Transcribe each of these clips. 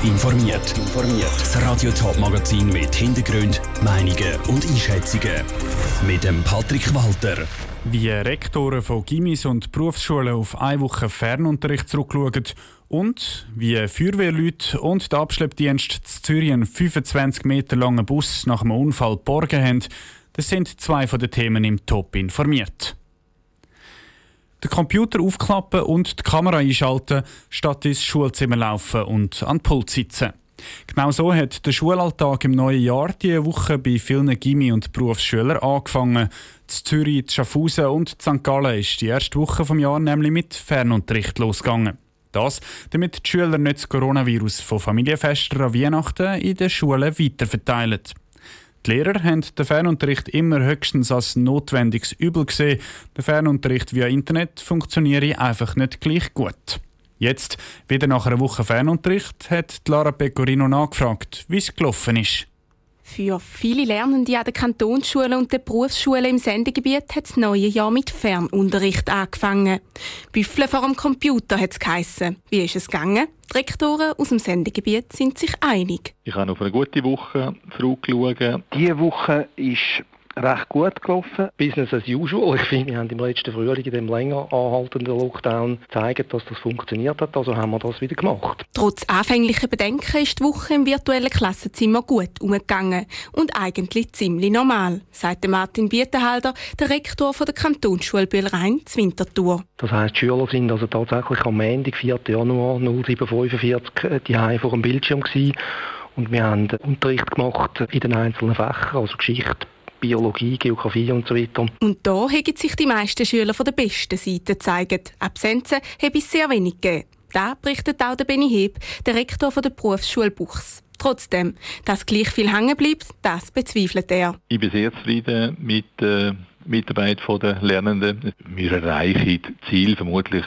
Top informiert. Das Radio Top Magazin mit Hintergrund, Meinungen und Einschätzungen mit dem Patrick Walter. Wie Rektoren von Gimis und Berufsschulen auf eine Woche Fernunterricht zurückschauen und wie Feuerwehrleute und der Abschleppdienst in Zürich einen 25 Meter langen Bus nach einem Unfall geborgen haben, das sind zwei von den Themen im Top informiert. Den Computer aufklappen und die Kamera einschalten, statt ins Schulzimmer laufen und an den Pult sitzen. Genau so hat der Schulalltag im neuen Jahr diese Woche bei vielen Gimmi- und Berufsschülern angefangen. In Zürich, in Schaffhausen und in St. Gallen ist die erste Woche des Jahres nämlich mit Fernunterricht losgegangen. Das, damit die Schüler nicht das Coronavirus von Familienfesten an Weihnachten in den Schulen weiterverteilen. Die Lehrer haben den Fernunterricht immer höchstens als notwendiges Übel gesehen. Der Fernunterricht via Internet funktioniere einfach nicht gleich gut. Jetzt, wieder nach einer Woche Fernunterricht, hat Lara Pecorino nachgefragt, wie es gelaufen ist. Für viele Lernende an den Kantonsschulen und den Berufsschulen im Sendegebiet hat das neue Jahr mit Fernunterricht angefangen. Büffeln vor dem Computer hat es geheissen. Wie ist es gegangen? Die Rektoren aus dem Sendegebiet sind sich einig. Ich habe auf eine gute Woche zurückschauen. Diese Woche ist recht gut gelaufen. Business as usual. Ich finde, wir haben im letzten Frühling in dem länger anhaltenden Lockdown gezeigt, dass das funktioniert hat. Also haben wir das wieder gemacht. Trotz anfänglicher Bedenken ist die Woche im virtuellen Klassenzimmer gut umgegangen und eigentlich ziemlich normal, sagt Martin Bietenhalder, der Rektor der Kantonsschule Bühlrhein zur Winterthur. Das heisst, die Schüler sind also tatsächlich am Montag, 4. Januar 0745 die vor dem Bildschirm gewesen. Und wir haben Unterricht gemacht in den einzelnen Fächern, also Geschichte, Biologie, Geografie und so weiter. Und da haben sich die meisten Schüler von der besten Seite gezeigt. Absenzen habe es sehr wenig gegeben. Da berichtet auch der Benny Heb, der Rektor der Berufsschule Buchs. Trotzdem, dass gleich viel hängen bleibt, das bezweifelt er. Ich bin sehr zufrieden mit der Mitarbeit der Lernenden. Wir erreichen das Ziel vermutlich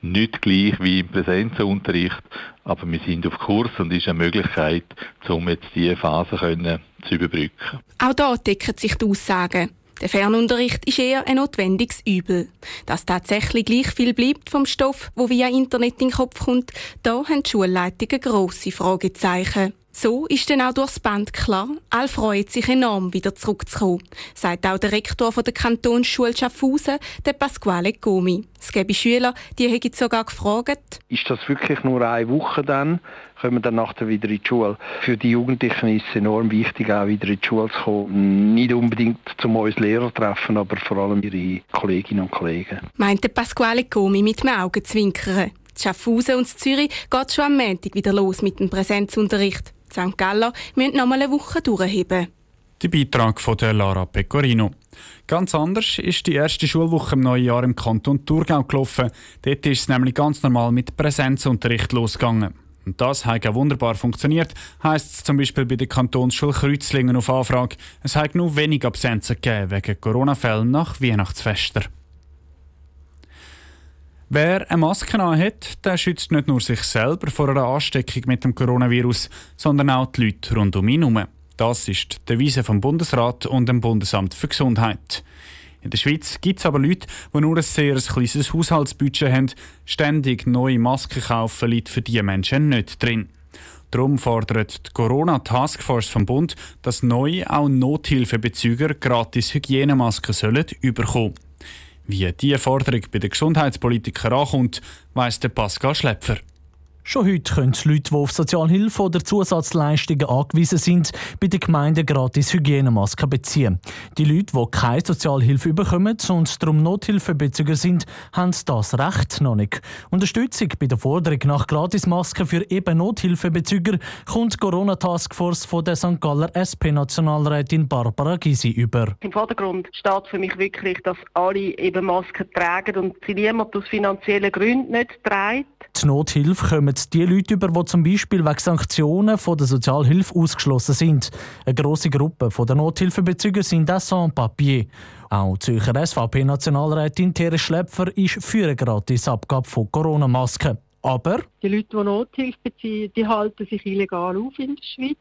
nicht gleich wie im Präsenzunterricht, aber wir sind auf Kurs und es ist eine Möglichkeit, um jetzt diese Phase können zu überbrücken. Auch da decken sich die Aussagen. Der Fernunterricht ist eher ein notwendiges Übel. Dass tatsächlich gleich viel bleibt vom Stoff, wo via Internet in den Kopf kommt, da haben die Schulleitungen grosse Fragezeichen. So ist dann auch durchs Band klar, alle freuen sich enorm, wieder zurückzukommen, sagt auch der Rektor der Kantonsschule Schaffhausen, der Pasquale Gomi. Es gäbe Schüler, die hätten sogar gefragt, ist das wirklich nur eine Woche dann? Kommen dann nachher wieder in die Schule. Für die Jugendlichen ist es enorm wichtig, auch wieder in die Schule zu kommen. Nicht unbedingt zum uns Lehrer treffen, aber vor allem ihre Kolleginnen und Kollegen. Meinte Pasquale Gomi mit dem Augenzwinkern. Schaffhausen und Zürich geht schon am Montag wieder los mit dem Präsenzunterricht. St. Galler müssen noch mal eine Woche durchheben. Der Beitrag von der Lara Pecorino. Ganz anders ist die erste Schulwoche im neuen Jahr im Kanton Thurgau gelaufen. Dort ist es nämlich ganz normal mit Präsenzunterricht losgegangen. Und das hat auch wunderbar funktioniert, heisst es zum Beispiel bei der Kantonsschule Kreuzlingen auf Anfrage. Es hat nur wenig Absenzen gegeben wegen Corona-Fällen nach Weihnachtsfester. Wer eine Maske hat, der schützt nicht nur sich selber vor einer Ansteckung mit dem Coronavirus, sondern auch die Leute rund um ihn herum. Das ist die Devise vom Bundesrat und dem Bundesamt für Gesundheit. In der Schweiz gibt es aber Leute, die nur ein sehr kleines Haushaltsbudget haben. Ständig neue Masken kaufen liegt für diese Menschen nicht drin. Darum fordert die Corona-Taskforce vom Bund, dass neu auch Nothilfebezüger gratis Hygienemasken sollen bekommen wie diese Forderung bei den Gesundheitspolitikern ankommt, weiss der Pascal Schlepfer. Schon heute können die Leute, die auf Sozialhilfe oder Zusatzleistungen angewiesen sind, bei den Gemeinden gratis Hygienemasken beziehen. Die Leute, die keine Sozialhilfe bekommen und darum Nothilfebezüger sind, haben das Recht noch nicht. Unterstützung bei der Forderung nach Gratismasken für eben Nothilfebezüger kommt die Corona-Taskforce von der St. Galler SP-Nationalrätin Barbara Gysi über. Im Vordergrund steht für mich wirklich, dass alle eben Masken tragen und sie niemand aus finanziellen Gründen nicht trägt. Die Nothilfe kommen die Leute über, die zum Beispiel wegen Sanktionen von der Sozialhilfe ausgeschlossen sind. Eine grosse Gruppe der Nothilfebezüger sind das Sans-Papier. Auch Zürcher SVP-Nationalrätin Therese Schlepfer ist für eine Gratisabgabe von Corona-Masken. Aber die Leute, die Nothilfe beziehen, die halten sich illegal auf in der Schweiz.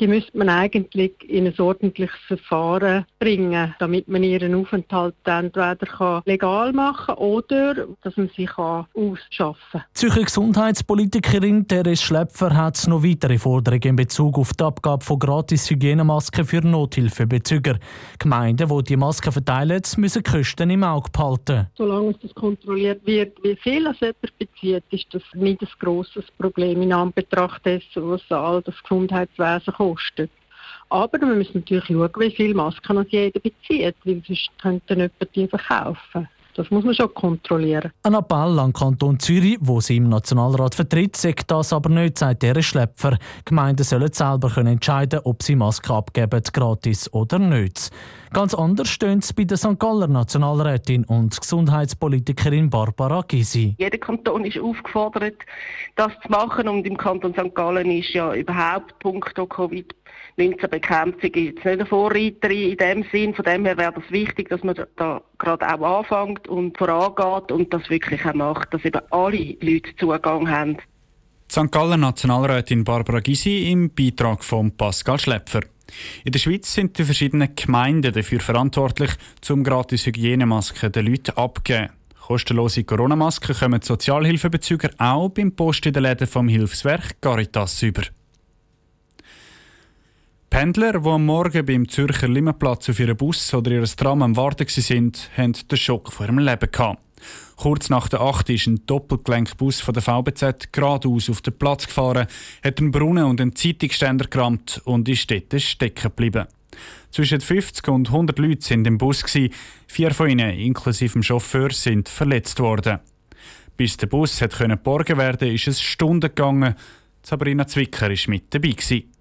Die müsste man eigentlich in ein ordentliches Verfahren bringen, damit man ihren Aufenthalt entweder legal machen kann oder dass man sie ausschaffen kann. Die Zürcher Gesundheitspolitikerin Therese Schlepfer hat noch weitere Forderungen in Bezug auf die Abgabe von gratis Hygienemasken für Nothilfebezüger. Gemeinden, die die Masken verteilen, müssen Kosten im Auge behalten. Solange es kontrolliert wird, wie viel es jemand bezieht, ist das nicht ein grosses Problem in Anbetracht dessen, was all das Gesundheitswesen kostet. Aber wir müssen natürlich schauen, wie viele Masken jeder bezieht, weil sonst könnte jemand die verkaufen. Das muss man schon kontrollieren. Ein Appell an Kanton Zürich, wo sie im Nationalrat vertritt, sagt das aber nicht, sagt der Schlepfer. Gemeinden sollen selber können entscheiden, ob sie Masken abgeben, gratis oder nicht. Ganz anders stehen es bei der St. Galler Nationalrätin und Gesundheitspolitikerin Barbara Gysi. Jeder Kanton ist aufgefordert, das zu machen und im Kanton St. Gallen ist ja überhaupt punkto Covid 19-Bekämpfung jetzt nicht eine Vorreiterin in dem Sinn. Von dem her wäre es wichtig, dass man da gerade auch anfängt und vorangeht und das wirklich auch macht, dass eben alle Leute Zugang haben. St. Gallen Nationalrätin Barbara Gysi im Beitrag von Pascal Schlepfer. In der Schweiz sind die verschiedenen Gemeinden dafür verantwortlich, zum gratis Hygienemasken den Leuten abzugeben. Kostenlose Corona-Masken kommen Sozialhilfebezüger auch beim Post in den Läden vom Hilfswerk Caritas über. Pendler, die am Morgen beim Zürcher Limmenplatz auf ihren Bus oder ihr Tram am Warten waren, hatten den Schock vor ihrem Leben. Gehabt. Kurz nach der 8 ist ein Doppelgelenkbus von der VBZ geradeaus auf den Platz gefahren, hat einen Brunnen und einen Zeitungsständer gerammt und ist dort stecken geblieben. Zwischen 50 und 100 Leute sind im Bus. Vier von ihnen, inklusive dem Chauffeur, sind verletzt worden. Bis der Bus hat geborgen werden ist es Stunden gegangen. Sabrina Zwicker war mit dabei. Gewesen.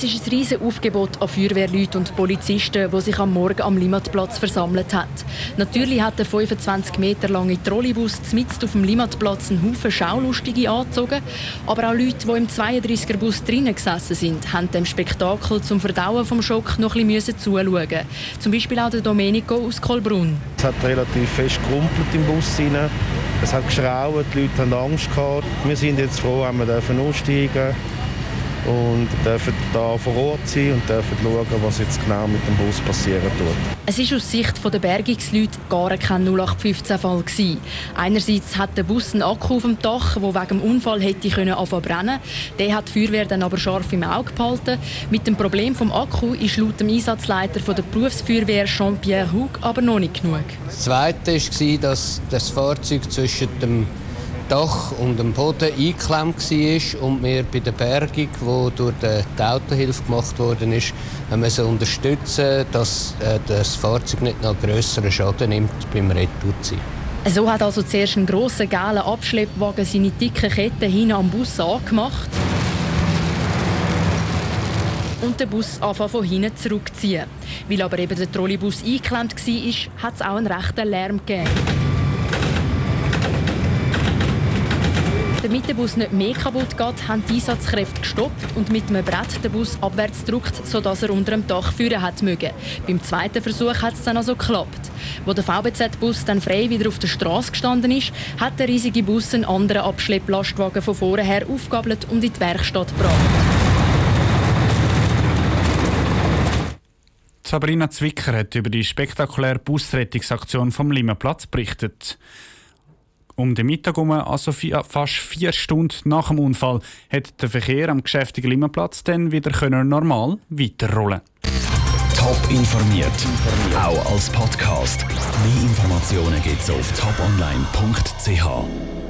Es ist ein riesiges Aufgebot an Feuerwehrleuten und Polizisten, die sich am Morgen am Limmatplatz versammelt haben. Natürlich hat der 25 Meter lange Trolleybus mitten auf dem Limmatplatz einen Haufen Schaulustige angezogen. Aber auch Leute, die im 32er Bus drinnen gesessen sind, haben dem Spektakel zum Verdauen vom Schock noch ein bisschen zuschauen. Zum Beispiel auch der Domenico aus Kolbrunn. Es hat relativ fest gerumpelt im Bus rein. Es hat geschraubt, die Leute haben Angst gehabt. Wir sind jetzt froh, wenn wir aussteigen dürfen und dürfen da vor Ort sein und dürfen schauen, was jetzt genau mit dem Bus passieren tut. Es war aus Sicht der Bergungsleute gar kein 0815-Fall. Einerseits hat der Bus einen Akku auf dem Dach, der wegen dem Unfall hätte können brennen Den hat die Feuerwehr dann aber scharf im Auge behalten. Mit dem Problem vom Akku ist laut dem Einsatzleiter der Berufsfeuerwehr Jean-Pierre Hug aber noch nicht genug. Das Zweite war, dass das Fahrzeug zwischen dem Dach und dem Boden eingeklemmt war und wir bei der Bergung, die durch die Autohilfe gemacht ist, müssen unterstützen dass äh, das Fahrzeug nicht noch grösseren Schaden nimmt beim Retourziehen. So hat also zuerst ein grosser gelber Abschleppwagen seine dicken Ketten hin am Bus angemacht und den Bus anfangen von hinten zurückziehen. Weil aber eben der Trolleybus eingeklemmt war, hat es auch einen rechten Lärm gegeben. Damit der Bus nicht mehr kaputt geht, haben die Einsatzkräfte gestoppt und mit einem Brett den Bus abwärts gedrückt, sodass er unter dem Dach führen hat mögen. Beim zweiten Versuch hat es dann also geklappt. Wo der VBZ-Bus dann frei wieder auf der Straße gestanden ist, hat der riesige Bus einen anderen Abschlepplastwagen von vorher aufgabelt und in die Werkstatt gebracht. Sabrina Zwicker hat über die spektakuläre Busrettungsaktion vom Limmenplatz berichtet. Um den Mittag herum, also fast vier Stunden nach dem Unfall, hat der Verkehr am geschäftigen Limmenplatz dann wieder normal weiterrollen Top informiert, auch als Podcast. Mehr Informationen gibt es auf toponline.ch.